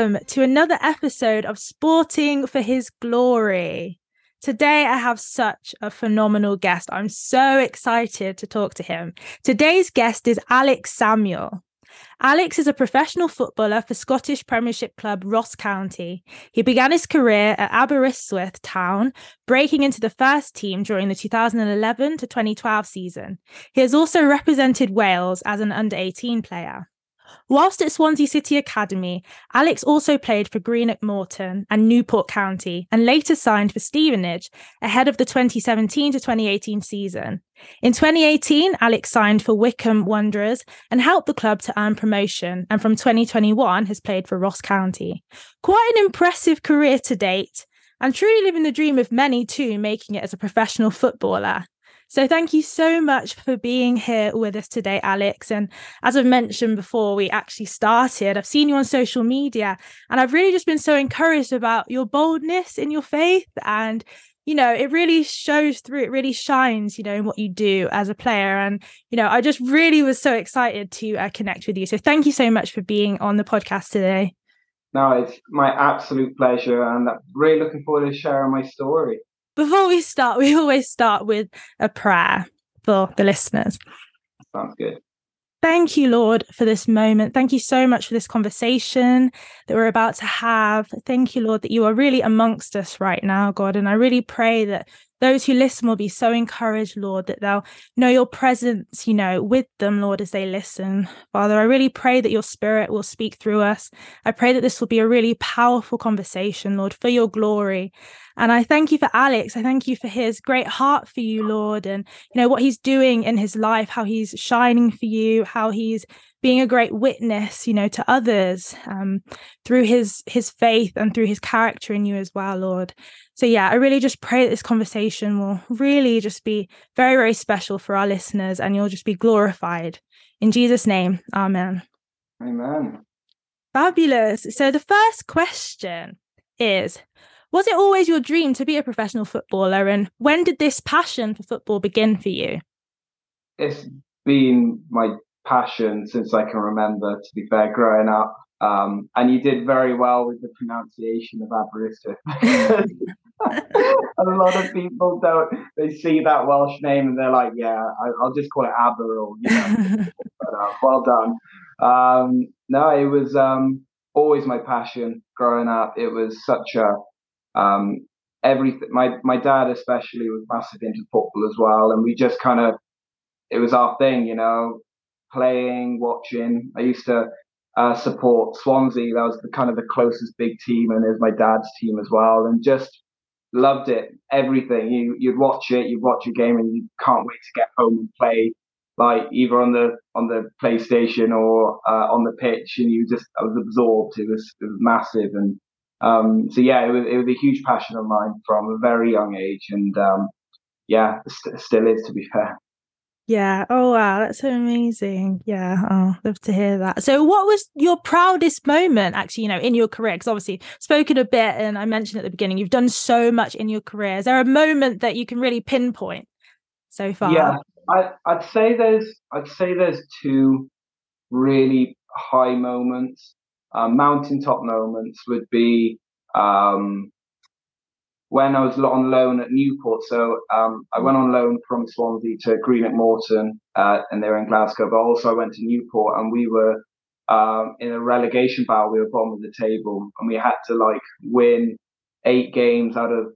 welcome to another episode of Sporting for His Glory. Today, I have such a phenomenal guest. I'm so excited to talk to him. Today's guest is Alex Samuel. Alex is a professional footballer for Scottish Premiership club Ross County. He began his career at Aberystwyth Town, breaking into the first team during the 2011 to 2012 season. He has also represented Wales as an under 18 player. Whilst at Swansea City Academy, Alex also played for Greenock Morton and Newport County and later signed for Stevenage ahead of the 2017 to 2018 season. In 2018, Alex signed for Wycombe Wanderers and helped the club to earn promotion, and from 2021 has played for Ross County. Quite an impressive career to date, and truly living the dream of many too, making it as a professional footballer. So thank you so much for being here with us today, Alex. And as I've mentioned before, we actually started, I've seen you on social media and I've really just been so encouraged about your boldness in your faith and you know, it really shows through, it really shines, you know, in what you do as a player. And, you know, I just really was so excited to uh, connect with you. So thank you so much for being on the podcast today. No, it's my absolute pleasure. And I'm really looking forward to sharing my story before we start, we always start with a prayer for the listeners. Sounds good. Thank you, Lord, for this moment. Thank you so much for this conversation that we're about to have. Thank you, Lord, that you are really amongst us right now, God. And I really pray that those who listen will be so encouraged, Lord, that they'll know your presence, you know, with them, Lord, as they listen. Father, I really pray that your spirit will speak through us. I pray that this will be a really powerful conversation, Lord, for your glory. And I thank you for Alex. I thank you for his great heart for you, Lord, and you know what he's doing in his life, how he's shining for you, how he's being a great witness, you know, to others um, through his his faith and through his character in you as well, Lord. So yeah, I really just pray that this conversation will really just be very very special for our listeners, and you'll just be glorified in Jesus' name. Amen. Amen. Fabulous. So the first question is was it always your dream to be a professional footballer? And when did this passion for football begin for you? It's been my passion since I can remember, to be fair, growing up. Um, and you did very well with the pronunciation of Aberystwyth. a lot of people don't, they see that Welsh name and they're like, yeah, I, will just call it Aber or, you know, but, uh, well done. Um, no, it was um, always my passion growing up. It was such a, um, everything. My my dad especially was massive into football as well, and we just kind of it was our thing, you know, playing, watching. I used to uh, support Swansea. That was the kind of the closest big team, and it was my dad's team as well, and just loved it. Everything you you'd watch it, you'd watch a game, and you can't wait to get home and play. Like either on the on the PlayStation or uh, on the pitch, and you just I was absorbed. It was it was massive, and um, so yeah, it was, it was a huge passion of mine from a very young age, and um, yeah, st- still is to be fair. Yeah. Oh wow, that's amazing. Yeah. Oh, love to hear that. So, what was your proudest moment, actually? You know, in your career? Because obviously, spoken a bit, and I mentioned at the beginning, you've done so much in your career. Is there a moment that you can really pinpoint so far? Yeah, I, I'd say there's, I'd say there's two really high moments um, mountaintop moments would be um, when I was on loan at Newport. So um, I went on loan from Swansea to Greenock Morton, uh, and they were in Glasgow. But also I went to Newport, and we were um, in a relegation battle. We were bottom of the table, and we had to like win eight games out of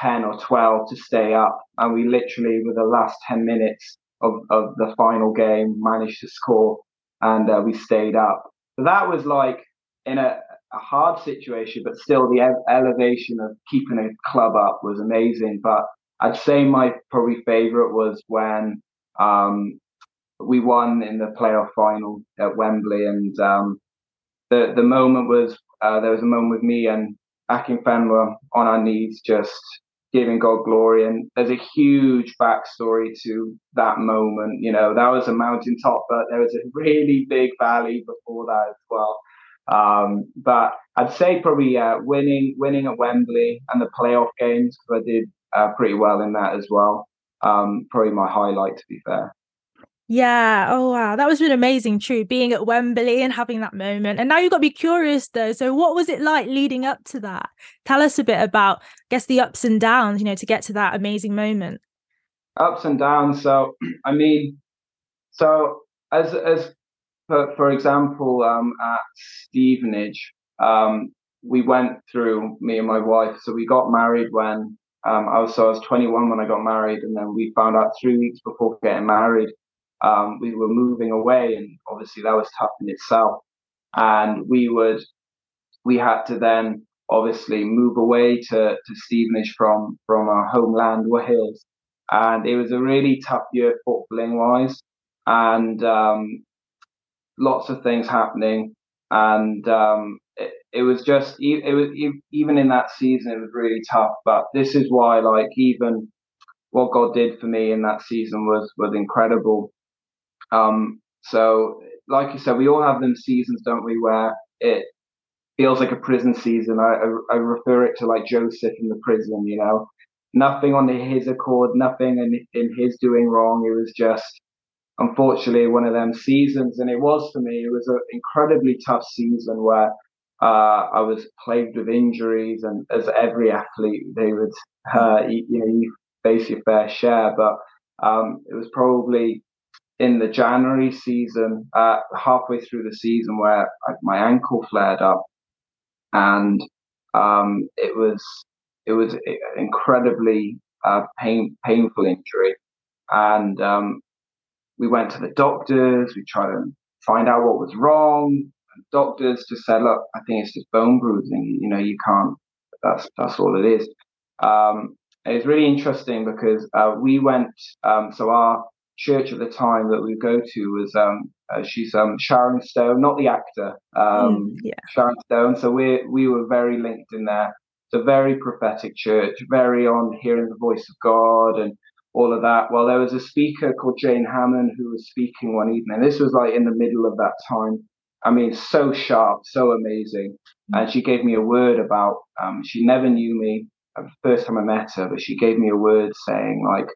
ten or twelve to stay up. And we literally, with the last ten minutes of, of the final game, managed to score, and uh, we stayed up that was like in a, a hard situation, but still the ev- elevation of keeping a club up was amazing. But I'd say my probably favorite was when um, we won in the playoff final at Wembley, and um, the the moment was uh, there was a moment with me and Akinfenwa on our knees, just giving God glory. And there's a huge backstory to that moment. You know, that was a mountaintop, but there was a really big valley before that as well. Um, but I'd say probably uh, winning winning at Wembley and the playoff games because I did uh, pretty well in that as well. Um, probably my highlight, to be fair. Yeah. Oh wow. That was an amazing true being at Wembley and having that moment. And now you've got to be curious though. So what was it like leading up to that? Tell us a bit about I guess the ups and downs, you know, to get to that amazing moment. Ups and downs. So I mean, so as as for, for example, um, at Stevenage, um, we went through me and my wife. So we got married when um, I was so I was 21 when I got married, and then we found out three weeks before getting married um, we were moving away, and obviously that was tough in itself. And we would, we had to then obviously move away to, to Stevenage from from our homeland Wales, and it was a really tough year footballing wise, and um, lots of things happening, and um, it, it was just it was even in that season it was really tough. But this is why like even what God did for me in that season was was incredible. Um, so, like you said, we all have them seasons, don't we, where it feels like a prison season. I, I, I refer it to like Joseph in the prison, you know, nothing on his accord, nothing in, in his doing wrong. It was just, unfortunately, one of them seasons. And it was for me, it was an incredibly tough season where uh, I was plagued with injuries. And as every athlete, they would, uh, you, know, you face your fair share. But um, it was probably in the January season, uh, halfway through the season, where my ankle flared up, and um, it was it was incredibly uh, pain painful injury, and um, we went to the doctors. We tried to find out what was wrong. Doctors just said, "Look, I think it's just bone bruising. You know, you can't. That's that's all it is." Um, it was really interesting because uh, we went. Um, so our church at the time that we go to was um uh, she's um Sharon Stone, not the actor, um mm, yeah. Sharon Stone. So we we were very linked in there. It's a very prophetic church, very on hearing the voice of God and all of that. Well, there was a speaker called Jane Hammond who was speaking one evening. This was like in the middle of that time. I mean, so sharp, so amazing. Mm. And she gave me a word about. Um, she never knew me. The first time I met her, but she gave me a word saying like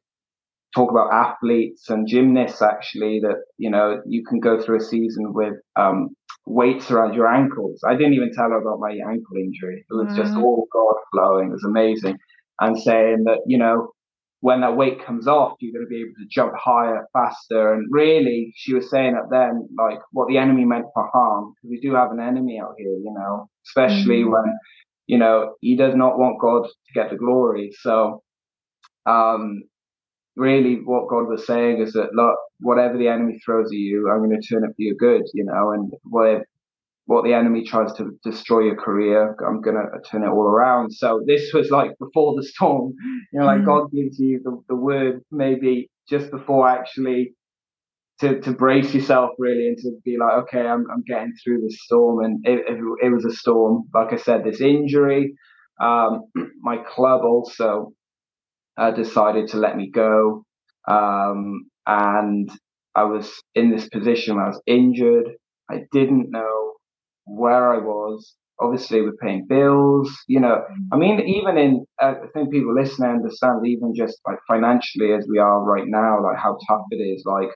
talk about athletes and gymnasts actually that you know you can go through a season with um, weights around your ankles. I didn't even tell her about my ankle injury. It was mm. just all God flowing. It was amazing, and saying that you know when that weight comes off, you're going to be able to jump higher, faster. And really, she was saying that then, like what the enemy meant for harm, because we do have an enemy out here, you know, especially mm. when you know he does not want God to get the glory. So um, really what God was saying is that look, whatever the enemy throws at you, I'm going to turn it for your good, you know, and what what the enemy tries to destroy your career, I'm going to turn it all around. So this was like before the storm, you know, like mm God gives you the, the word maybe just before actually to, to brace yourself really and to be like, okay, I'm, I'm getting through this storm. And it, it, it was a storm. Like I said, this injury, um, my club also uh, decided to let me go. Um, and I was in this position I was injured. I didn't know where I was. Obviously, we're paying bills. You know, I mean, even in, uh, I think people listening understand, even just like financially as we are right now, like how tough it is. Like,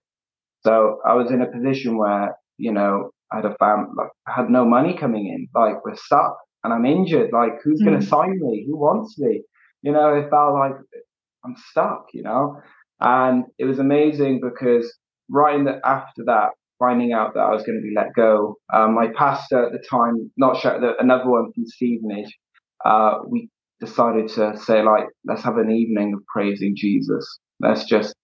so I was in a position where, you know, I had a family, like, I had no money coming in. Like, we're stuck and I'm injured. Like, who's mm. going to sign me? Who wants me? You know, it felt like I'm stuck, you know? And it was amazing because right in the, after that, finding out that I was going to be let go, um, my pastor at the time, not sure, another one from Stevenage, uh, we decided to say, like, let's have an evening of praising Jesus. Let's just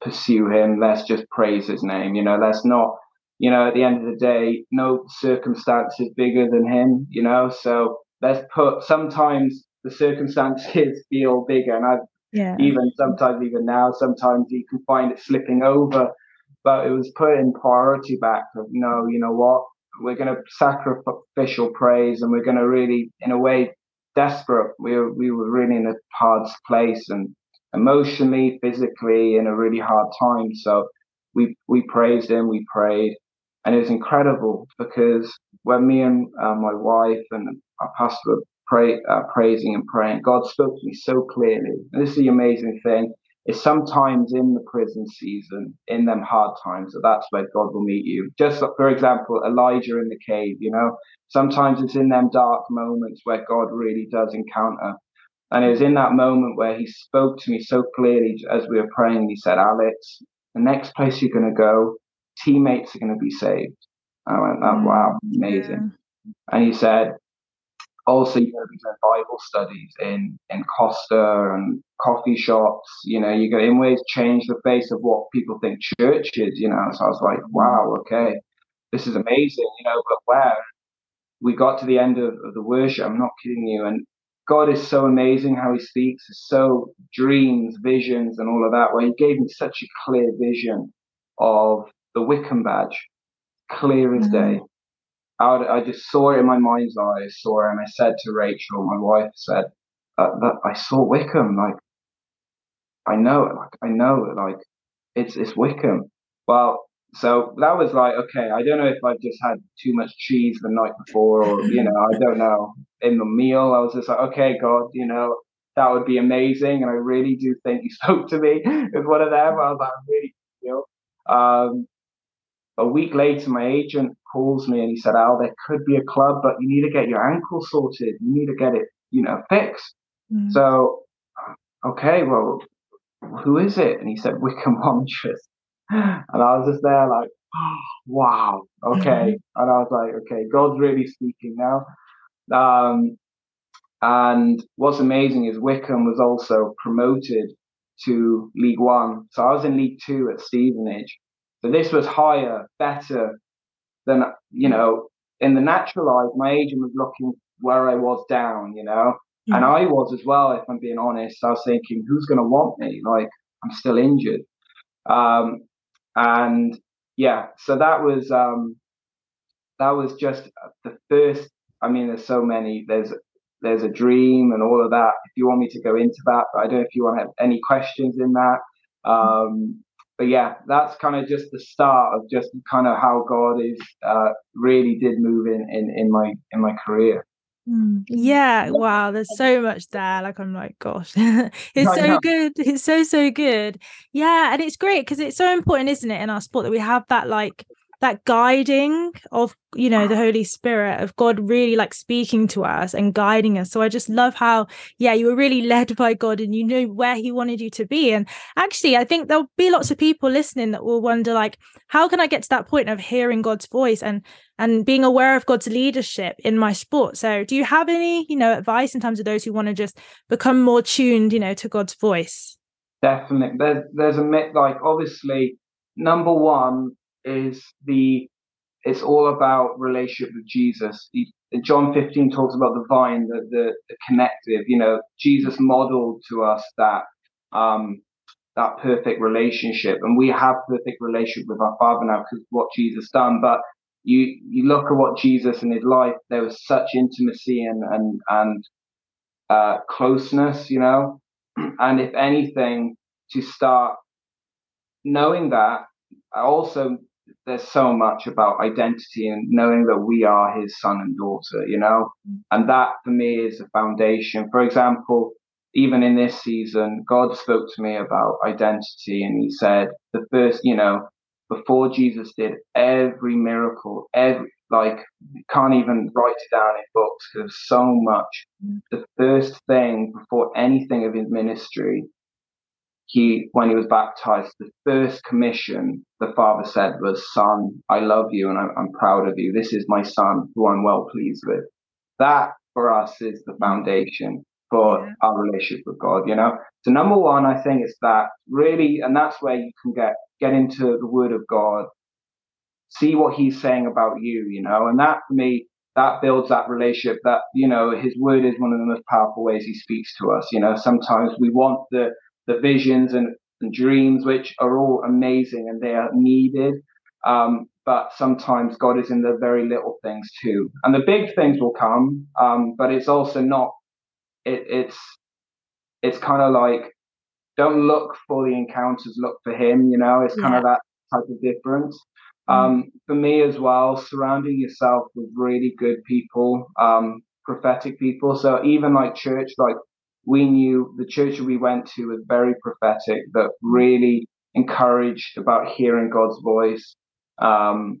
pursue him. Let's just praise his name. You know, let's not, you know, at the end of the day, no circumstance is bigger than him, you know? So let's put, sometimes the circumstances feel bigger. And I've yeah. Even sometimes, even now, sometimes you can find it slipping over. But it was put in priority back of no, you know what? We're going to sacrificial praise, and we're going to really, in a way, desperate. We were we were really in a hard place, and emotionally, physically, in a really hard time. So we we praised him, we prayed, and it was incredible because when me and uh, my wife and our pastor pray, uh, praising and praying, God spoke to me so clearly. And this is the amazing thing. It's sometimes in the prison season, in them hard times, that that's where God will meet you. Just for example, Elijah in the cave, you know, sometimes it's in them dark moments where God really does encounter. And it was in that moment where he spoke to me so clearly as we were praying. He said, Alex, the next place you're going to go, teammates are going to be saved. I went, oh, mm, wow, amazing. Yeah. And he said, also you're going to be doing Bible studies in in Costa and coffee shops. You know, going to in ways change the face of what people think church is. You know, so I was like, wow, okay, this is amazing. You know, but where we got to the end of, of the worship, I'm not kidding you, and God is so amazing how He speaks. It's so dreams, visions, and all of that. Where He gave me such a clear vision of the Wycombe badge, clear as mm-hmm. day. I, I just saw it in my mind's eye. I saw it, and I said to Rachel, my wife, said uh, that I saw Wycombe. Like I know it. Like I know it. Like it's it's Wycombe. Well, so that was like okay. I don't know if I've just had too much cheese the night before, or you know, I don't know. In the meal, I was just like, okay, God, you know, that would be amazing, and I really do think you spoke to me with one of them. I was like, really, you know. Um, a week later, my agent calls me and he said, Al, there could be a club, but you need to get your ankle sorted. You need to get it, you know, fixed. Mm. So, okay, well, who is it? And he said, Wycombe Wanderers. And I was just there like, oh, wow, okay. Mm-hmm. And I was like, okay, God's really speaking now. Um, and what's amazing is Wycombe was also promoted to League One. So I was in League Two at Stevenage. So this was higher, better than, you know, in the natural eyes, my agent was looking where I was down, you know, mm-hmm. and I was as well, if I'm being honest. I was thinking, who's going to want me? Like, I'm still injured. Um, and yeah, so that was, um, that was just the first. I mean, there's so many. There's there's a dream and all of that. If you want me to go into that, but I don't know if you want to have any questions in that. Um, but yeah, that's kind of just the start of just kind of how God is uh, really did move in, in in my in my career. Mm, yeah, wow, there's so much there. Like I'm like, gosh, it's so good. It's so so good. Yeah, and it's great because it's so important, isn't it, in our sport that we have that like that guiding of you know the holy spirit of god really like speaking to us and guiding us. So i just love how yeah you were really led by god and you knew where he wanted you to be. And actually i think there'll be lots of people listening that will wonder like how can i get to that point of hearing god's voice and and being aware of god's leadership in my sport? So do you have any you know advice in terms of those who want to just become more tuned you know to god's voice? Definitely. There's there's a myth like obviously number one is the it's all about relationship with Jesus. He, John 15 talks about the vine, the, the, the connective. You know, Jesus modeled to us that um, that perfect relationship, and we have perfect relationship with our Father now because what Jesus done. But you you look at what Jesus in his life, there was such intimacy and and and uh, closeness, you know. And if anything, to start knowing that, I also there's so much about identity and knowing that we are his son and daughter, you know, and that for me is a foundation. For example, even in this season, God spoke to me about identity and he said, the first, you know, before Jesus did every miracle, every, like, can't even write it down in books because so much. Mm. The first thing before anything of his ministry he, when he was baptized, the first commission the father said was, Son, I love you and I'm, I'm proud of you. This is my son who I'm well pleased with. That for us is the foundation for yeah. our relationship with God, you know? So number one, I think it's that really, and that's where you can get, get into the word of God, see what he's saying about you, you know? And that for me, that builds that relationship that, you know, his word is one of the most powerful ways he speaks to us. You know, sometimes we want the, the visions and, and dreams, which are all amazing and they are needed. Um, but sometimes God is in the very little things too, and the big things will come. Um, but it's also not. It, it's it's kind of like don't look for the encounters, look for Him. You know, it's kind of that type of difference. Mm. Um, for me as well, surrounding yourself with really good people, um, prophetic people. So even like church, like we knew the church that we went to was very prophetic, that really encouraged about hearing God's voice. Um,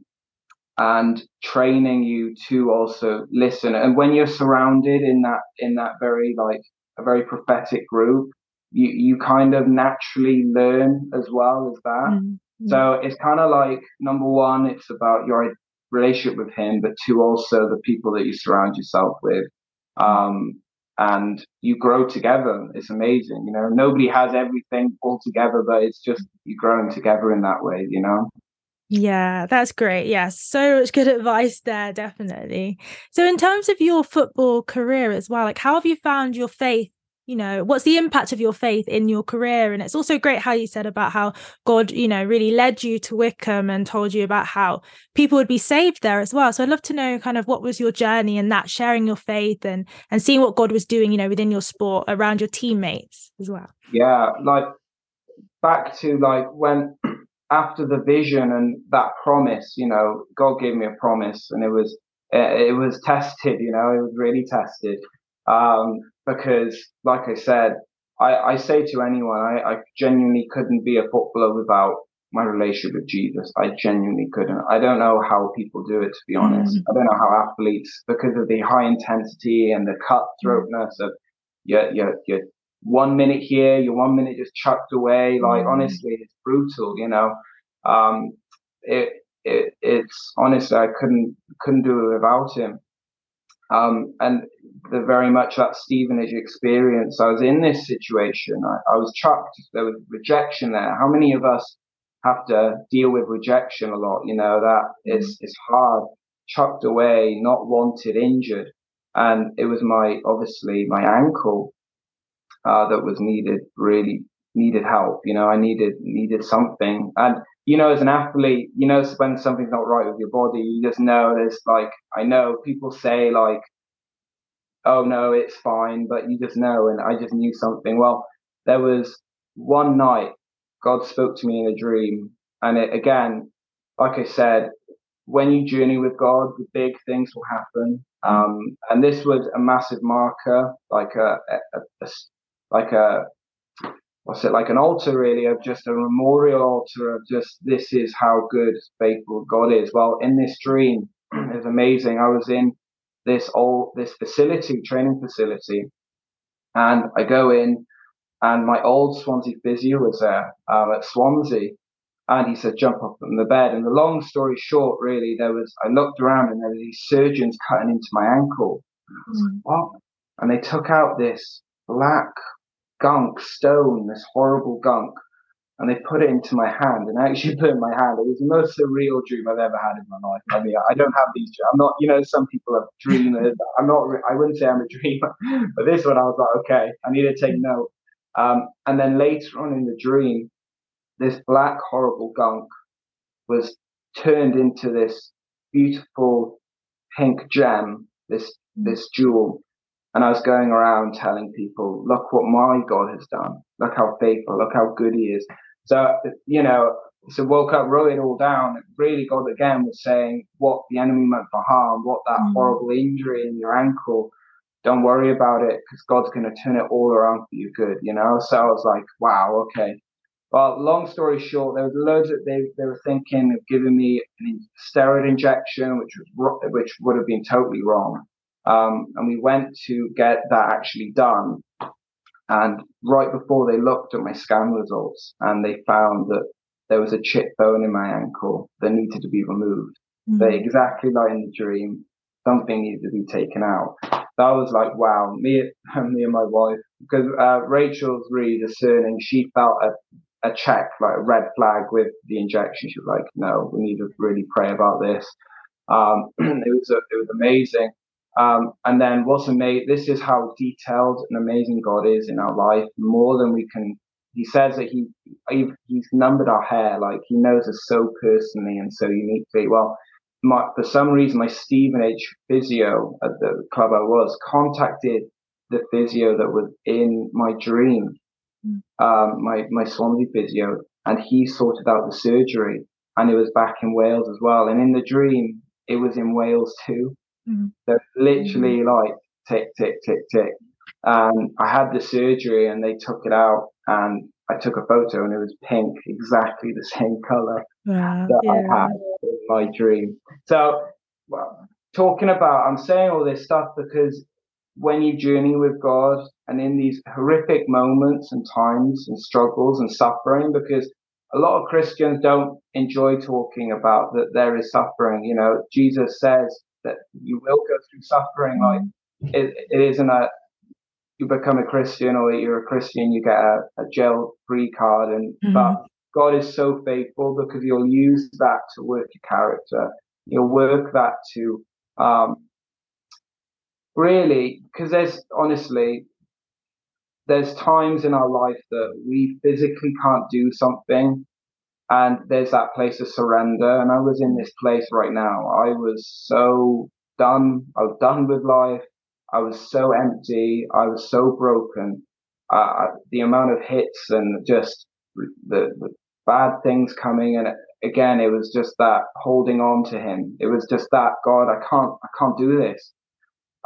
and training you to also listen and when you're surrounded in that in that very like a very prophetic group you you kind of naturally learn as well as that mm-hmm. so it's kind of like number one it's about your relationship with him but two also the people that you surround yourself with um and you grow together it's amazing you know nobody has everything all together but it's just you growing together in that way you know yeah, that's great. Yeah, so much good advice there, definitely. So, in terms of your football career as well, like how have you found your faith? You know, what's the impact of your faith in your career? And it's also great how you said about how God, you know, really led you to Wycombe and told you about how people would be saved there as well. So, I'd love to know kind of what was your journey and that sharing your faith and and seeing what God was doing, you know, within your sport around your teammates as well. Yeah, like back to like when after the vision and that promise, you know, God gave me a promise, and it was it, was tested. You know, it was really tested um, because, like I said, I, I say to anyone, I, I genuinely couldn't be a footballer without my relationship with Jesus. I genuinely couldn't. I don't know how people do it, to be honest. Mm. I don't know how athletes, because of the high intensity and the cutthroatness of your, your, your one minute here, you're one minute just chucked away. Like mm. honestly, it's brutal. You know, um, it, it it's honestly I couldn't couldn't do it without him. Um, and the very much that Stevenage experience. I was in this situation. I, I was chucked. There was rejection there. How many of us have to deal with rejection a lot? You know that it's mm. it's hard. Chucked away, not wanted, injured, and it was my obviously my ankle uh, that was needed, really needed help. You know, I needed needed something, and you know, as an athlete, you know when something's not right with your body. You just know there's like I know people say like, "Oh no, it's fine," but you just know, and I just knew something. Well, there was one night God spoke to me in a dream, and it again, like I said, when you journey with God, the big things will happen. Um, and this was a massive marker, like a, a, a, like a what's it like an altar really of just a memorial altar of just this is how good faithful God is. Well, in this dream, it's amazing. I was in this old this facility, training facility, and I go in, and my old Swansea physio was there um, at Swansea, and he said jump up from the bed. And the long story short, really, there was I looked around and there were these surgeons cutting into my ankle. Mm. What? And they took out this black gunk, stone, this horrible gunk, and they put it into my hand and I actually put it in my hand. It was the most surreal dream I've ever had in my life. I mean, I don't have these dreams. I'm not, you know, some people have dreamers. I'm not, I wouldn't say I'm a dreamer, but this one I was like, okay, I need to take note. Um, and then later on in the dream, this black, horrible gunk was turned into this beautiful pink gem, this, this jewel. And I was going around telling people, look what my God has done. Look how faithful, look how good he is. So, you know, so woke up, wrote it all down. Really, God again was saying what the enemy meant for harm, what that mm. horrible injury in your ankle. Don't worry about it because God's going to turn it all around for you good, you know? So I was like, wow, okay. Well, long story short, there was loads that they, they were thinking of giving me a steroid injection, which was which would have been totally wrong. Um, and we went to get that actually done. And right before they looked at my scan results and they found that there was a chip bone in my ankle that needed to be removed. Mm-hmm. They exactly like in the dream, something needed to be taken out. That was like, wow, me, me and my wife, because uh, Rachel's really discerning. She felt a, a check, like a red flag with the injection. She was like, no, we need to really pray about this. Um, it was a, it was amazing. Um, and then what's amazing, this is how detailed and amazing God is in our life, more than we can. He says that he, he's numbered our hair, like he knows us so personally and so uniquely. Well, my, for some reason, my Stevenage physio at the club I was contacted the physio that was in my dream, mm. um, my, my Swansea physio, and he sorted out the surgery and it was back in Wales as well. And in the dream, it was in Wales too. Mm-hmm. So literally like tick, tick, tick, tick. And I had the surgery and they took it out and I took a photo and it was pink, exactly the same color wow, that yeah. I had in my dream. So, well, talking about, I'm saying all this stuff because when you journey with God and in these horrific moments and times and struggles and suffering, because a lot of Christians don't enjoy talking about that there is suffering. You know, Jesus says that you will go through suffering. Like it, it isn't a you become a Christian or you're a Christian, you get a, a jail free card. And mm-hmm. but God is so faithful because He'll use that to work your character. He'll work that to um, really because there's honestly there's times in our life that we physically can't do something and there's that place of surrender and i was in this place right now i was so done i was done with life I was so empty. I was so broken. Uh, the amount of hits and just the, the bad things coming, and again, it was just that holding on to Him. It was just that God, I can't, I can't do this.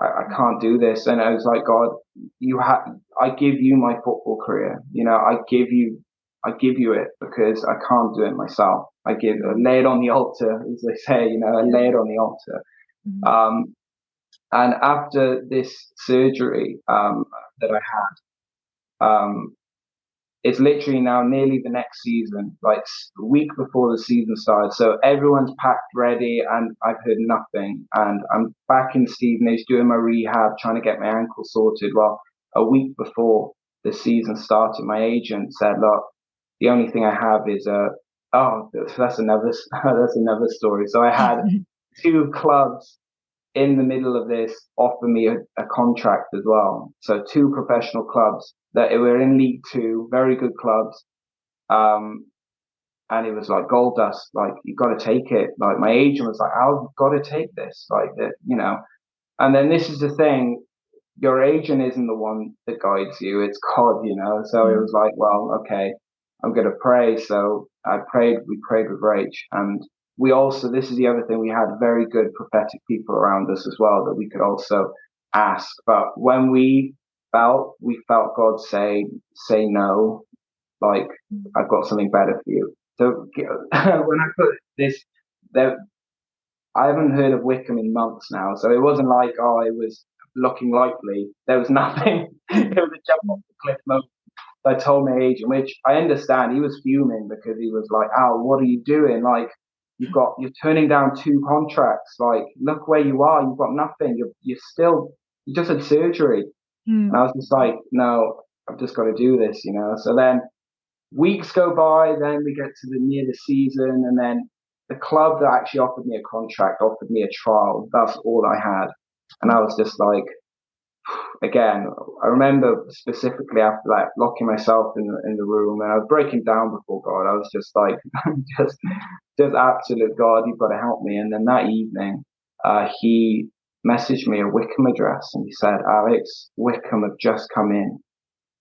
I, I can't do this. And I was like, God, you have, I give you my football career. You know, I give you, I give you it because I can't do it myself. I give, I lay it on the altar, as they say. You know, I lay it on the altar. Mm-hmm. Um, and after this surgery um, that I had, um, it's literally now nearly the next season, like a week before the season started. So everyone's packed ready, and I've heard nothing. And I'm back in Stevenage doing my rehab, trying to get my ankle sorted. Well, a week before the season started, my agent said, "Look, the only thing I have is a oh, that's another that's another story." So I had two clubs in the middle of this offer me a, a, contract as well. So two professional clubs that were in League Two, very good clubs. Um, and it was like gold dust. Like you got to take it. Like my agent was like, I've got to take this. Like that, you know. And then this is the thing. Your agent isn't the one that guides you. It's God, you know. So it mm. was like, well, okay, I'm going to pray. So I prayed. We prayed with Rach, and we also, this is the other thing, we had very good prophetic people around us as well that we could also ask. But when we felt, we felt God say, say no, like, I've got something better for you. So when I put this, there, I haven't heard of Wycombe in months now. So it wasn't like, oh, it was looking likely. There was nothing. it was a jump off the cliff moment. I told my agent, which I understand, he was fuming because he was like, "Oh, what are you doing? Like, You've got you're turning down two contracts. Like, look where you are. You've got nothing. You're you're still you just had surgery. Mm. And I was just like, no, I've just got to do this, you know. So then weeks go by, then we get to the near the season, and then the club that actually offered me a contract offered me a trial. That's all I had. And I was just like, again, I remember specifically after that locking myself in the, in the room and I was breaking down before God. I was just like, just, just absolute God, you've got to help me. And then that evening, uh, he messaged me a Wycombe address and he said, Alex, Wycombe have just come in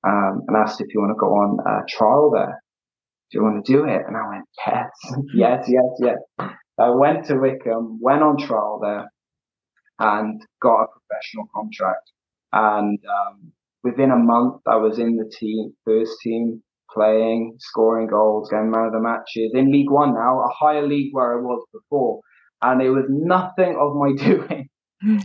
um, and asked if you want to go on a trial there. Do you want to do it? And I went, yes, yes, yes, yes. I went to Wycombe, went on trial there and got a professional contract. And um, within a month, I was in the team, first team, playing, scoring goals, getting man of the matches in League One now, a higher league where I was before. And it was nothing of my doing.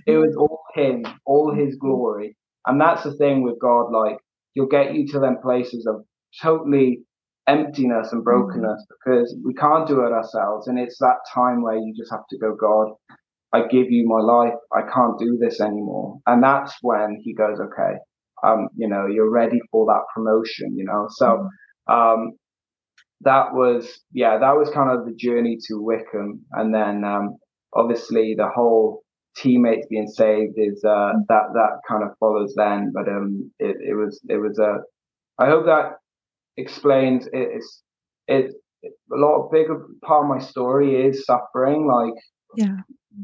it was all him, all his glory. And that's the thing with God, like he'll get you to them places of totally emptiness and brokenness because we can't do it ourselves. And it's that time where you just have to go, God, I give you my life. I can't do this anymore. And that's when he goes, okay, um, you know, you're ready for that promotion, you know. So um, that was, yeah, that was kind of the journey to Wycombe. And then um, obviously the whole teammates being saved is uh, that that kind of follows then. But um, it, it was it was a. I hope that explains it, it's it, it a lot of bigger part of my story is suffering. Like yeah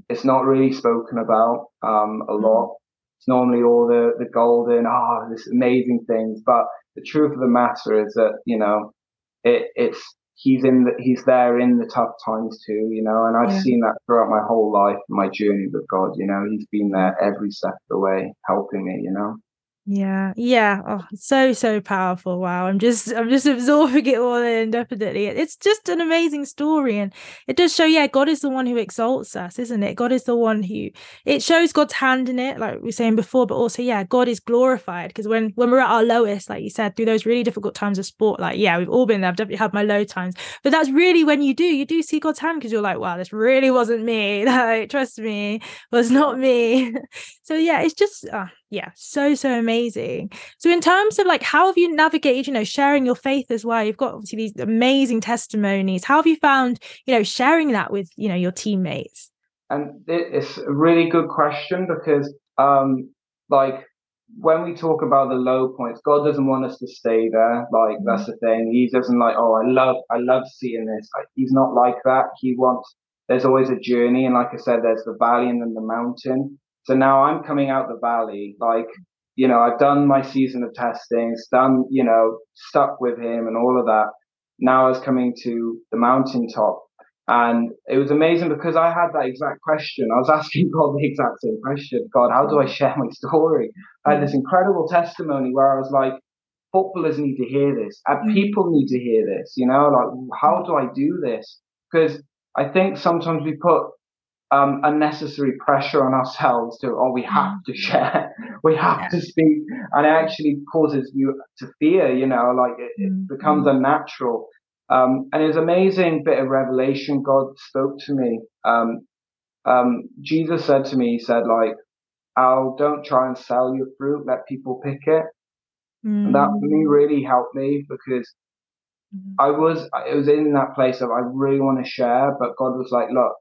it's not really spoken about um, a mm. lot. It's normally all the the golden, ah, oh, this amazing things. But the truth of the matter is that you know, it, it's he's in the, he's there in the tough times too, you know. And I've yeah. seen that throughout my whole life, my journey with God. You know, he's been there every step of the way, helping me. You know. Yeah, yeah. Oh, so so powerful. Wow. I'm just I'm just absorbing it all in, definitely. It's just an amazing story. And it does show, yeah, God is the one who exalts us, isn't it? God is the one who it shows God's hand in it, like we were saying before, but also, yeah, God is glorified. Because when when we're at our lowest, like you said, through those really difficult times of sport, like, yeah, we've all been there. I've definitely had my low times. But that's really when you do, you do see God's hand because you're like, wow, this really wasn't me. Like, trust me, was not me. so yeah, it's just uh, yeah so so amazing. So in terms of like how have you navigated you know sharing your faith as well? You've got obviously these amazing testimonies. How have you found you know sharing that with you know your teammates? And it's a really good question because um like when we talk about the low points god doesn't want us to stay there like mm-hmm. that's the thing. He doesn't like oh i love i love seeing this. Like, he's not like that. He wants there's always a journey and like i said there's the valley and then the mountain so now I'm coming out the valley, like, you know, I've done my season of testing, done, you know, stuck with him and all of that. Now I was coming to the mountaintop. And it was amazing because I had that exact question. I was asking God the exact same question God, how do I share my story? I had this mm. incredible testimony where I was like, footballers need to hear this, and mm. people need to hear this, you know, like, how mm. do I do this? Because I think sometimes we put um, unnecessary pressure on ourselves to, oh, we have mm. to share, we have yeah. to speak, and it actually causes you to fear, you know, like it, it mm. becomes mm. unnatural. Um, and it's amazing bit of revelation God spoke to me. Um, um, Jesus said to me, He said, like, Al, don't try and sell your fruit, let people pick it. Mm. And that for me mm. really helped me because mm. I was, it was in that place of I really want to share, but God was like, look,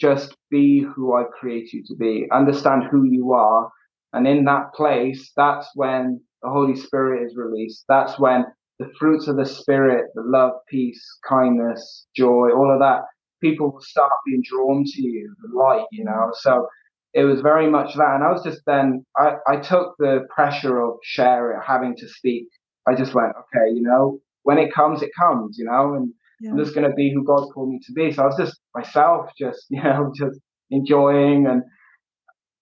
just be who I create you to be, understand who you are. And in that place, that's when the Holy Spirit is released. That's when the fruits of the Spirit, the love, peace, kindness, joy, all of that, people will start being drawn to you, the light, you know. So it was very much that. And I was just then, I, I took the pressure of sharing, having to speak. I just went, okay, you know, when it comes, it comes, you know, and yeah. I'm just going to be who God called me to be. So I was just myself, just, you know, just enjoying. And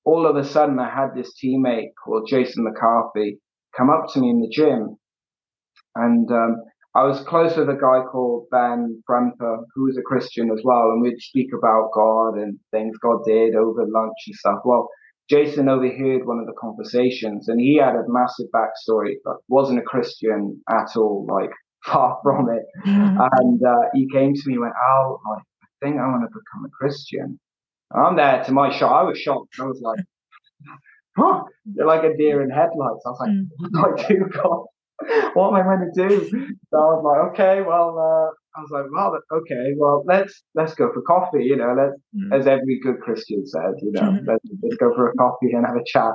all of a sudden, I had this teammate called Jason McCarthy come up to me in the gym. And um, I was close with a guy called Ben Fremper, who was a Christian as well. And we'd speak about God and things God did over lunch and stuff. Well, Jason overheard one of the conversations and he had a massive backstory, but wasn't a Christian at all. Like far from it. Mm-hmm. And uh, he came to me and went, Oh, I think I want to become a Christian. And I'm there to my shock. I was shocked. I was like, Huh? You're like a deer in headlights. I was like, mm. What do I do, God? What am I going to do? So I was like, Okay, well, uh, I was like, well, okay, well, let's let's go for coffee, you know, let's mm. as every good Christian said, you know, mm-hmm. let's, let's go for a coffee and have a chat.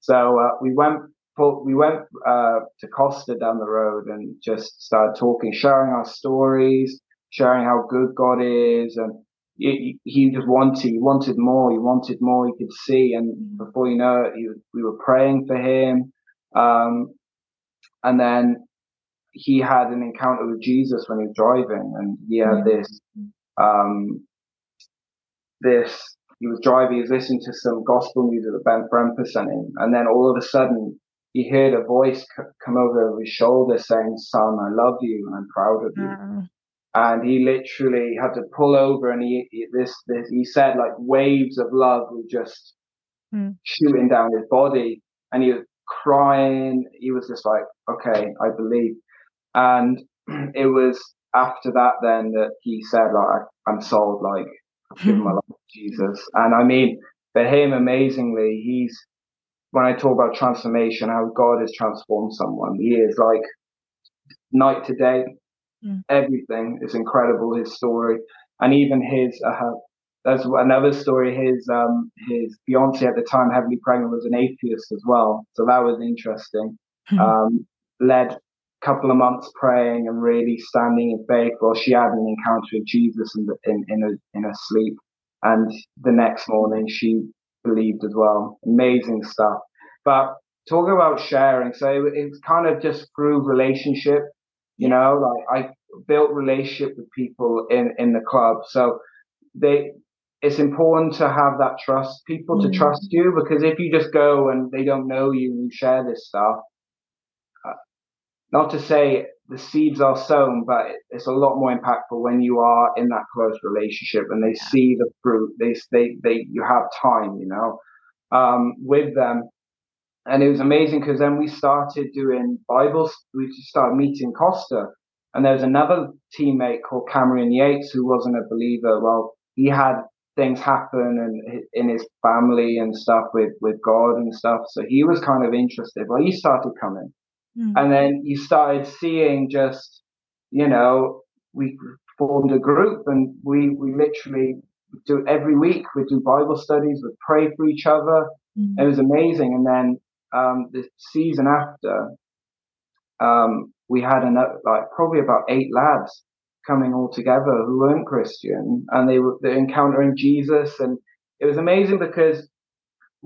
So uh, we went we went uh, to Costa down the road and just started talking, sharing our stories, sharing how good God is, and he, he just wanted, he wanted more, he wanted more. He could see, and before you know it, he, we were praying for him, um, and then he had an encounter with Jesus when he was driving, and he had this, um, this. He was driving, he was listening to some gospel music that Ben Fremper sent him, and then all of a sudden he heard a voice c- come over his shoulder saying, Son, I love you and I'm proud of you. Mm. And he literally had to pull over and he, he, this, this, he said like waves of love were just mm. shooting down his body and he was crying. He was just like, okay, I believe. And it was after that then that he said like, I'm sold, like, I've given my life to Jesus. And I mean, for him, amazingly, he's when I talk about transformation, how God has transformed someone, He is like night to day. Mm. Everything is incredible. His story, and even his. Uh, there's another story. His um, his fiance at the time, heavily pregnant, was an atheist as well. So that was interesting. Mm. Um, led a couple of months praying and really standing in faith. Well, she had an encounter with Jesus in the, in in a, in her sleep, and the next morning she believed as well. Amazing stuff. But talking about sharing, so it's kind of just through relationship, you know, like I built relationship with people in, in the club. So they, it's important to have that trust, people mm. to trust you, because if you just go and they don't know you and you share this stuff, uh, not to say the seeds are sown, but it's a lot more impactful when you are in that close relationship and they see the fruit. They they they you have time, you know, um, with them, and it was amazing because then we started doing Bibles. We started meeting Costa, and there was another teammate called Cameron Yates who wasn't a believer. Well, he had things happen and in his family and stuff with with God and stuff, so he was kind of interested. Well, he started coming Mm. And then you started seeing just, you know, we formed a group and we, we literally do every week, we do Bible studies, we pray for each other. Mm. It was amazing. And then um, the season after, um, we had another, like probably about eight lads coming all together who weren't Christian and they were they're encountering Jesus. And it was amazing because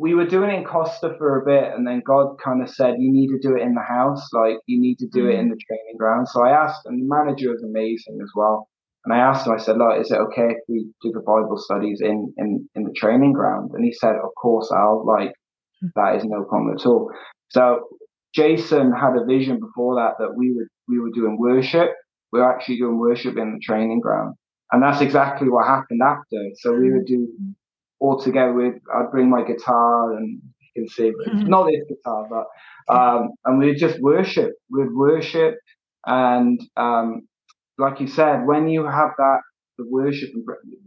we were doing it in Costa for a bit, and then God kind of said, "You need to do it in the house. Like you need to do it in mm. the training ground." So I asked, and the manager was amazing as well. And I asked him, I said, "Look, is it okay if we do the Bible studies in in in the training ground?" And he said, "Of course, Al. Like hmm. that is no problem at all." So Jason had a vision before that that we would we were doing worship. We were actually doing worship in the training ground, and that's exactly what happened after. So we would do all together with I'd bring my guitar and you can see mm-hmm. not this guitar, but um, and we'd just worship. We'd worship and um, like you said, when you have that the worship and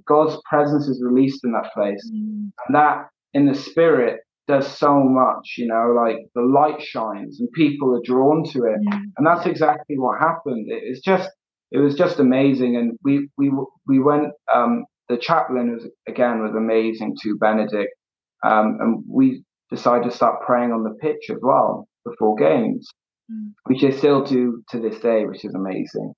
God's presence is released in that place. Mm. And that in the spirit does so much, you know, like the light shines and people are drawn to it. Mm. And that's exactly what happened. It, it's just it was just amazing and we we we went um, the chaplain was again was amazing to Benedict, um, and we decided to start praying on the pitch as well before games, mm. which I still do to this day, which is amazing.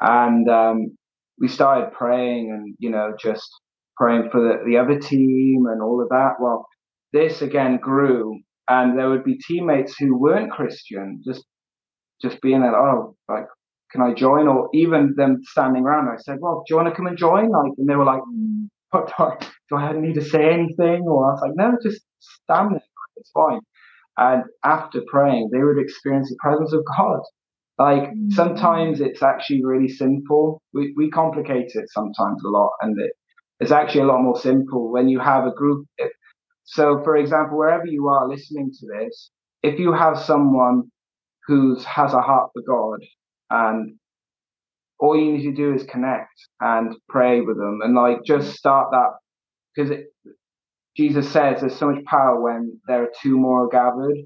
And um, we started praying, and you know, just praying for the, the other team and all of that. Well, this again grew, and there would be teammates who weren't Christian, just just being like, oh, like can I join? Or even them standing around, I said, well, do you want to come and join? Like, and they were like, do I, do I need to say anything? Or I was like, no, just stand there. It's fine. And after praying, they would experience the presence of God. Like mm-hmm. sometimes it's actually really simple. We, we complicate it sometimes a lot. And it, it's actually a lot more simple when you have a group. So, for example, wherever you are listening to this, if you have someone who has a heart for God and all you need to do is connect and pray with them and like just start that because Jesus says there's so much power when there are two more gathered.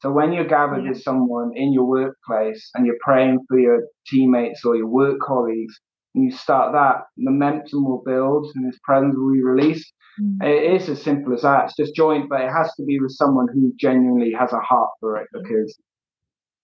So when you're gathered yeah. with someone in your workplace and you're praying for your teammates or your work colleagues, and you start that, momentum will build and His presence will be released. Mm. It is as simple as that. It's just joint, but it has to be with someone who genuinely has a heart for it because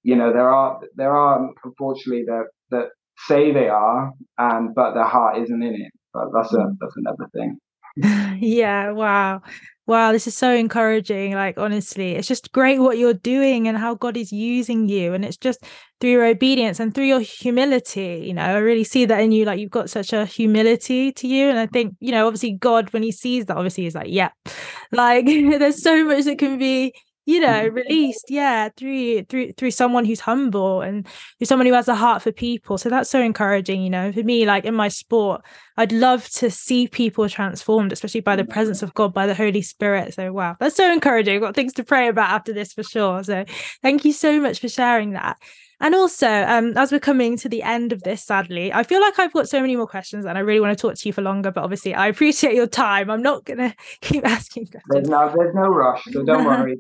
you know there are there are unfortunately that that say they are and but their heart isn't in it. But that's a that's another thing. Yeah wow. Wow this is so encouraging. Like honestly it's just great what you're doing and how god is using you. And it's just through your obedience and through your humility you know i really see that in you like you've got such a humility to you. And i think you know obviously god when he sees that obviously he's like yeah like there's so much that can be you know mm-hmm. released yeah through through through someone who's humble and through someone who has a heart for people. So that's so encouraging you know for me like in my sport i'd love to see people transformed especially by the presence of god by the holy spirit. So wow that's so encouraging. I've got things to pray about after this for sure. So thank you so much for sharing that and also, um, as we're coming to the end of this, sadly, I feel like I've got so many more questions and I really want to talk to you for longer. But obviously, I appreciate your time. I'm not going to keep asking questions. There's no, there's no rush. So don't worry.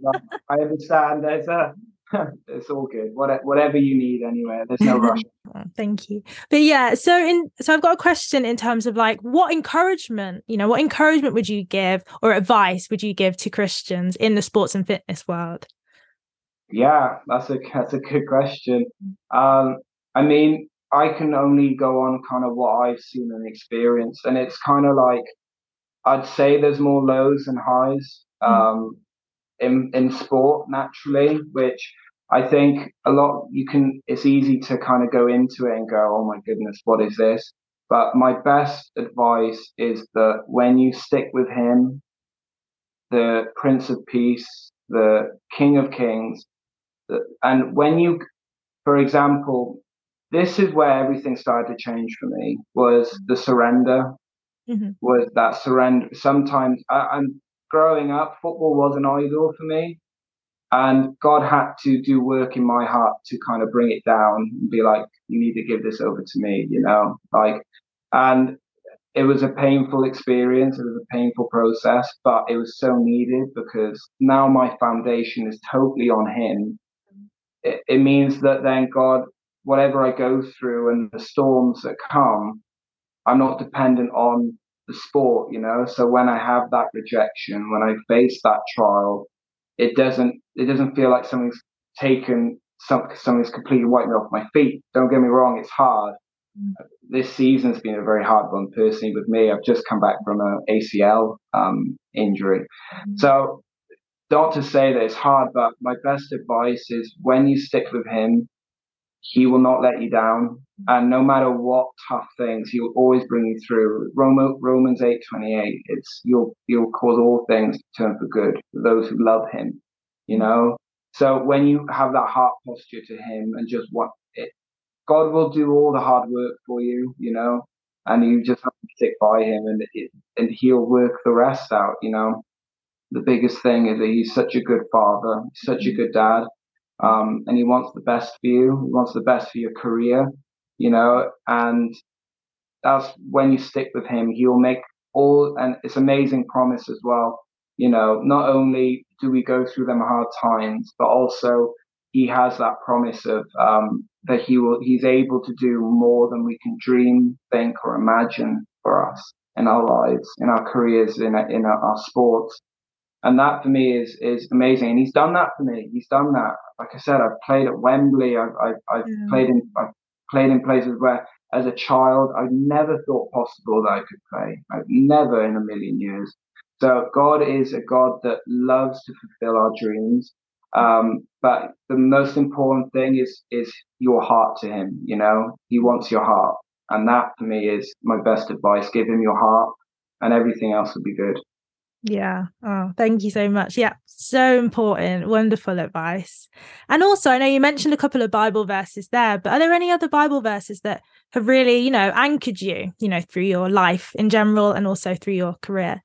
I understand. There's a. it's all good. whatever you need, anyway. There's no rush. Oh, thank you. But yeah, so in so I've got a question in terms of like what encouragement, you know, what encouragement would you give or advice would you give to Christians in the sports and fitness world? Yeah, that's a that's a good question. Um, I mean, I can only go on kind of what I've seen and experienced, and it's kind of like I'd say there's more lows and highs hmm. um, in in sport naturally, which I think a lot you can. It's easy to kind of go into it and go, "Oh my goodness, what is this?" But my best advice is that when you stick with Him, the Prince of Peace, the King of Kings, and when you, for example, this is where everything started to change for me was the surrender. Mm-hmm. was that surrender sometimes I, i'm growing up football was an idol for me. And god had to do work in my heart to kind of bring it down and be like you need to give this over to me you know like and it was a painful experience it was a painful process but it was so needed because now my foundation is totally on him it, it means that then god whatever I go through and the storms that come, I'm not dependent on the sport, you know. So when I have that rejection, when I face that trial, it doesn't it doesn't feel like something's taken some, something's completely wiped me off my feet. Don't get me wrong, it's hard. This season's been a very hard one personally with me. I've just come back from an ACL um, injury, mm. so not to say that it's hard, but my best advice is when you stick with him, he will not let you down. And no matter what tough things, he will always bring you through. Romans 8 28, it's you'll you'll cause all things to turn for good for those who love him. You know? So when you have that heart posture to him and just what it, God will do all the hard work for you, you know, and you just have to stick by him and it, and he'll work the rest out, you know. The biggest thing is that he's such a good father, such a good dad um, and he wants the best for you. He wants the best for your career, you know, and that's when you stick with him. He'll make all, and it's amazing promise as well. You know, not only do we go through them hard times, but also he has that promise of um, that he will, he's able to do more than we can dream, think, or imagine for us in our lives, in our careers, in our, in our, our sports and that for me is is amazing. And he's done that for me. He's done that. Like I said, I've played at Wembley. I've I've, I've yeah. played in I've played in places where, as a child, I never thought possible that I could play. I've never in a million years. So God is a God that loves to fulfill our dreams. Um, but the most important thing is is your heart to Him. You know, He wants your heart, and that for me is my best advice. Give Him your heart, and everything else will be good. Yeah. Oh, thank you so much. Yeah. So important. Wonderful advice. And also, I know you mentioned a couple of Bible verses there, but are there any other Bible verses that have really, you know, anchored you, you know, through your life in general and also through your career?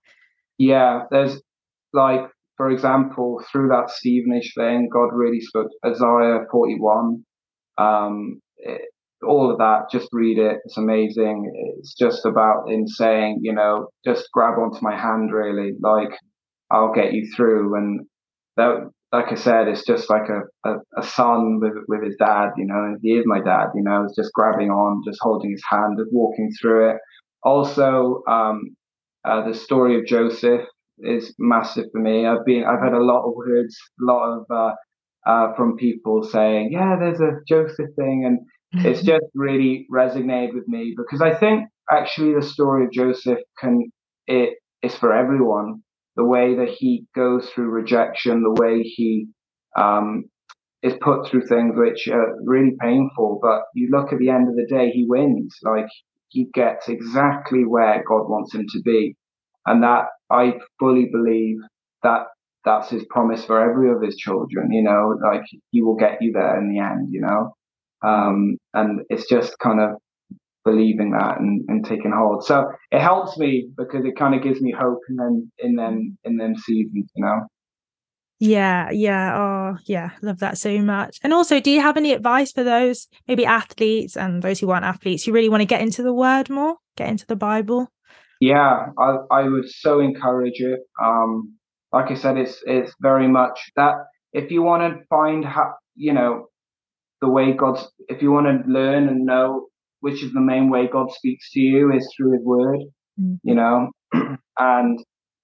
Yeah. There's like, for example, through that Stevenage thing, God really spoke Isaiah 41. Um, all of that, just read it. It's amazing. It's just about him saying, you know, just grab onto my hand, really. Like, I'll get you through. And that, like I said, it's just like a, a, a son with, with his dad, you know, he is my dad, you know, just grabbing on, just holding his hand, just walking through it. Also, um, uh, the story of Joseph is massive for me. I've been, I've had a lot of words, a lot of, uh, uh, from people saying, yeah, there's a Joseph thing. And it's just really resonated with me because I think actually the story of Joseph can it is for everyone. The way that he goes through rejection, the way he um, is put through things which are really painful, but you look at the end of the day, he wins. Like he gets exactly where God wants him to be, and that I fully believe that that's his promise for every of his children. You know, like he will get you there in the end. You know. Um, and it's just kind of believing that and, and taking hold. So it helps me because it kind of gives me hope and then in them in them seasons, you know. Yeah, yeah. Oh, yeah. Love that so much. And also, do you have any advice for those maybe athletes and those who aren't athletes who really want to get into the word more, get into the Bible? Yeah, I, I would so encourage it. Um, like I said, it's it's very much that if you want to find how you know the way God's, if you want to learn and know which is the main way God speaks to you is through his word, mm-hmm. you know, and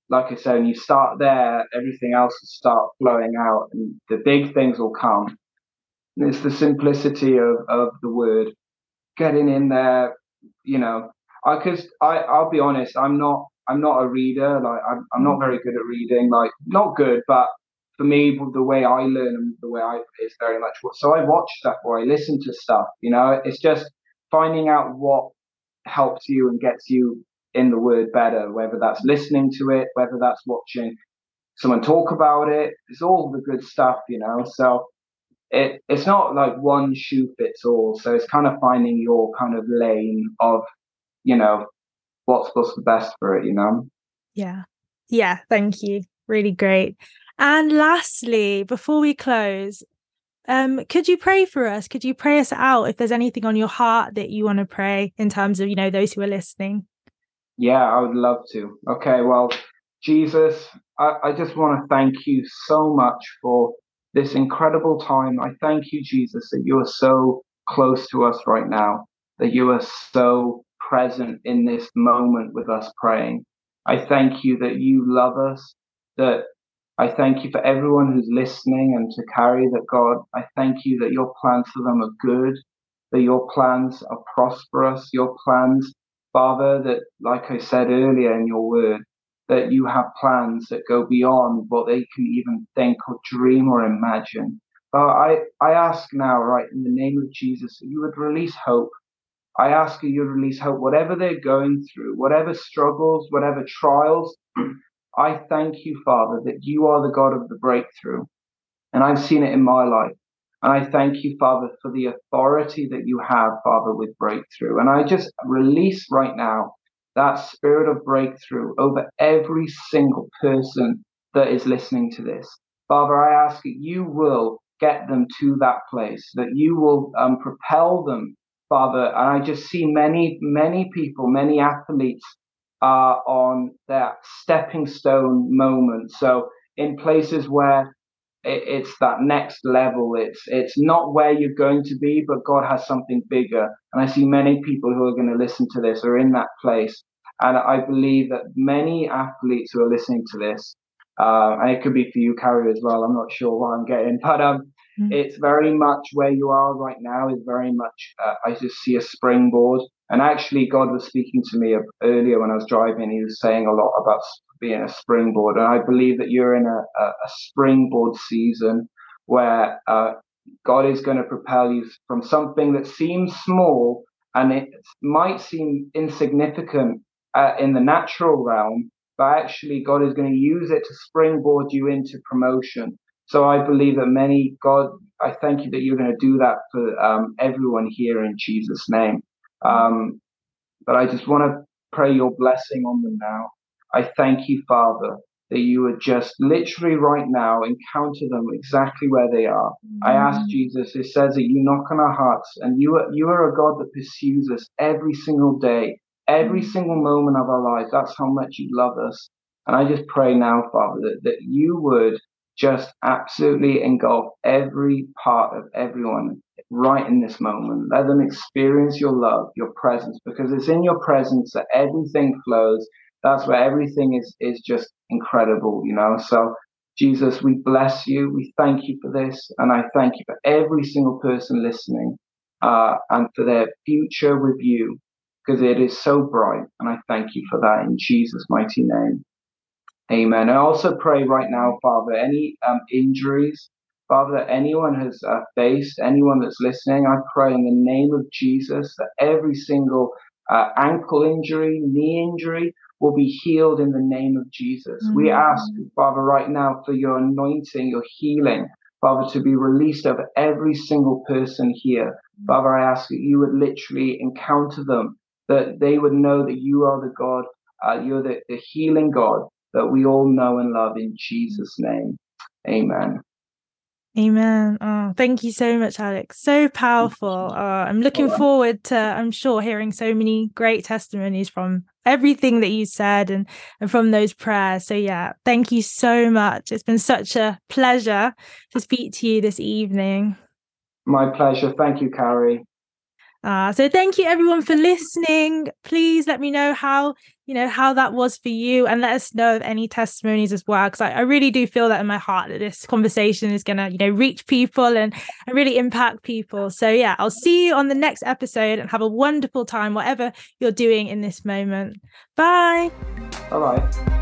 like I said, when you start there, everything else will start flowing out and the big things will come. It's the simplicity of, of the word getting in there, you know, I, cause I, I'll be honest, I'm not, I'm not a reader. Like I'm, I'm not very good at reading, like not good, but for me, the way I learn and the way I is very much what. So I watch stuff or I listen to stuff. You know, it's just finding out what helps you and gets you in the word better, whether that's listening to it, whether that's watching someone talk about it. It's all the good stuff, you know. So it it's not like one shoe fits all. So it's kind of finding your kind of lane of, you know, what's what's the best for it, you know. Yeah. Yeah, thank you. Really great. And lastly, before we close, um, could you pray for us? Could you pray us out if there's anything on your heart that you want to pray in terms of, you know, those who are listening? Yeah, I would love to. Okay, well, Jesus, I, I just want to thank you so much for this incredible time. I thank you, Jesus, that you are so close to us right now, that you are so present in this moment with us praying. I thank you that you love us, that I thank you for everyone who's listening and to carry that God, I thank you that your plans for them are good, that your plans are prosperous, your plans, Father, that like I said earlier in your word, that you have plans that go beyond what they can even think or dream or imagine. But I, I ask now, right, in the name of Jesus, that you would release hope. I ask you to release hope, whatever they're going through, whatever struggles, whatever trials. I thank you, Father, that you are the God of the breakthrough. And I've seen it in my life. And I thank you, Father, for the authority that you have, Father, with breakthrough. And I just release right now that spirit of breakthrough over every single person that is listening to this. Father, I ask that you will get them to that place, that you will um, propel them, Father. And I just see many, many people, many athletes are on that stepping stone moment. So in places where it's that next level. It's it's not where you're going to be, but God has something bigger. And I see many people who are going to listen to this are in that place. And I believe that many athletes who are listening to this, uh, and it could be for you, Carrie, as well. I'm not sure what I'm getting, but um, mm-hmm. it's very much where you are right now. Is very much. Uh, I just see a springboard. And actually, God was speaking to me earlier when I was driving. He was saying a lot about being a springboard. And I believe that you're in a, a, a springboard season where uh, God is going to propel you from something that seems small and it might seem insignificant uh, in the natural realm, but actually God is going to use it to springboard you into promotion. So I believe that many, God, I thank you that you're going to do that for um, everyone here in Jesus' name. Um, but I just want to pray your blessing on them now. I thank you, Father, that you would just literally right now encounter them exactly where they are. Mm-hmm. I ask Jesus, it says that you knock on our hearts and you are, you are a God that pursues us every single day, every mm-hmm. single moment of our lives. That's how much you love us. And I just pray now, Father, that, that you would just absolutely engulf every part of everyone right in this moment. Let them experience your love, your presence, because it's in your presence that everything flows. That's where everything is is just incredible, you know. So Jesus, we bless you. We thank you for this, and I thank you for every single person listening, uh, and for their future with you, because it is so bright. And I thank you for that in Jesus' mighty name. Amen. I also pray right now, Father, any um, injuries, Father, that anyone has uh, faced, anyone that's listening, I pray in the name of Jesus that every single uh, ankle injury, knee injury will be healed in the name of Jesus. Mm-hmm. We ask, Father, right now for your anointing, your healing, Father, to be released over every single person here. Father, I ask that you would literally encounter them, that they would know that you are the God, uh, you're the, the healing God that we all know and love in Jesus' name. Amen. Amen. Oh, thank you so much, Alex. So powerful. Uh, I'm looking forward to, I'm sure, hearing so many great testimonies from everything that you said and, and from those prayers. So, yeah, thank you so much. It's been such a pleasure to speak to you this evening. My pleasure. Thank you, Carrie. Uh, so thank you everyone for listening. Please let me know how you know how that was for you and let us know of any testimonies as well because I, I, really do feel that in my heart that this conversation is going to you know reach people and, and really impact people. So yeah i'll see you on the next episode and have a wonderful time whatever you're doing in this moment. Bye. Bye bye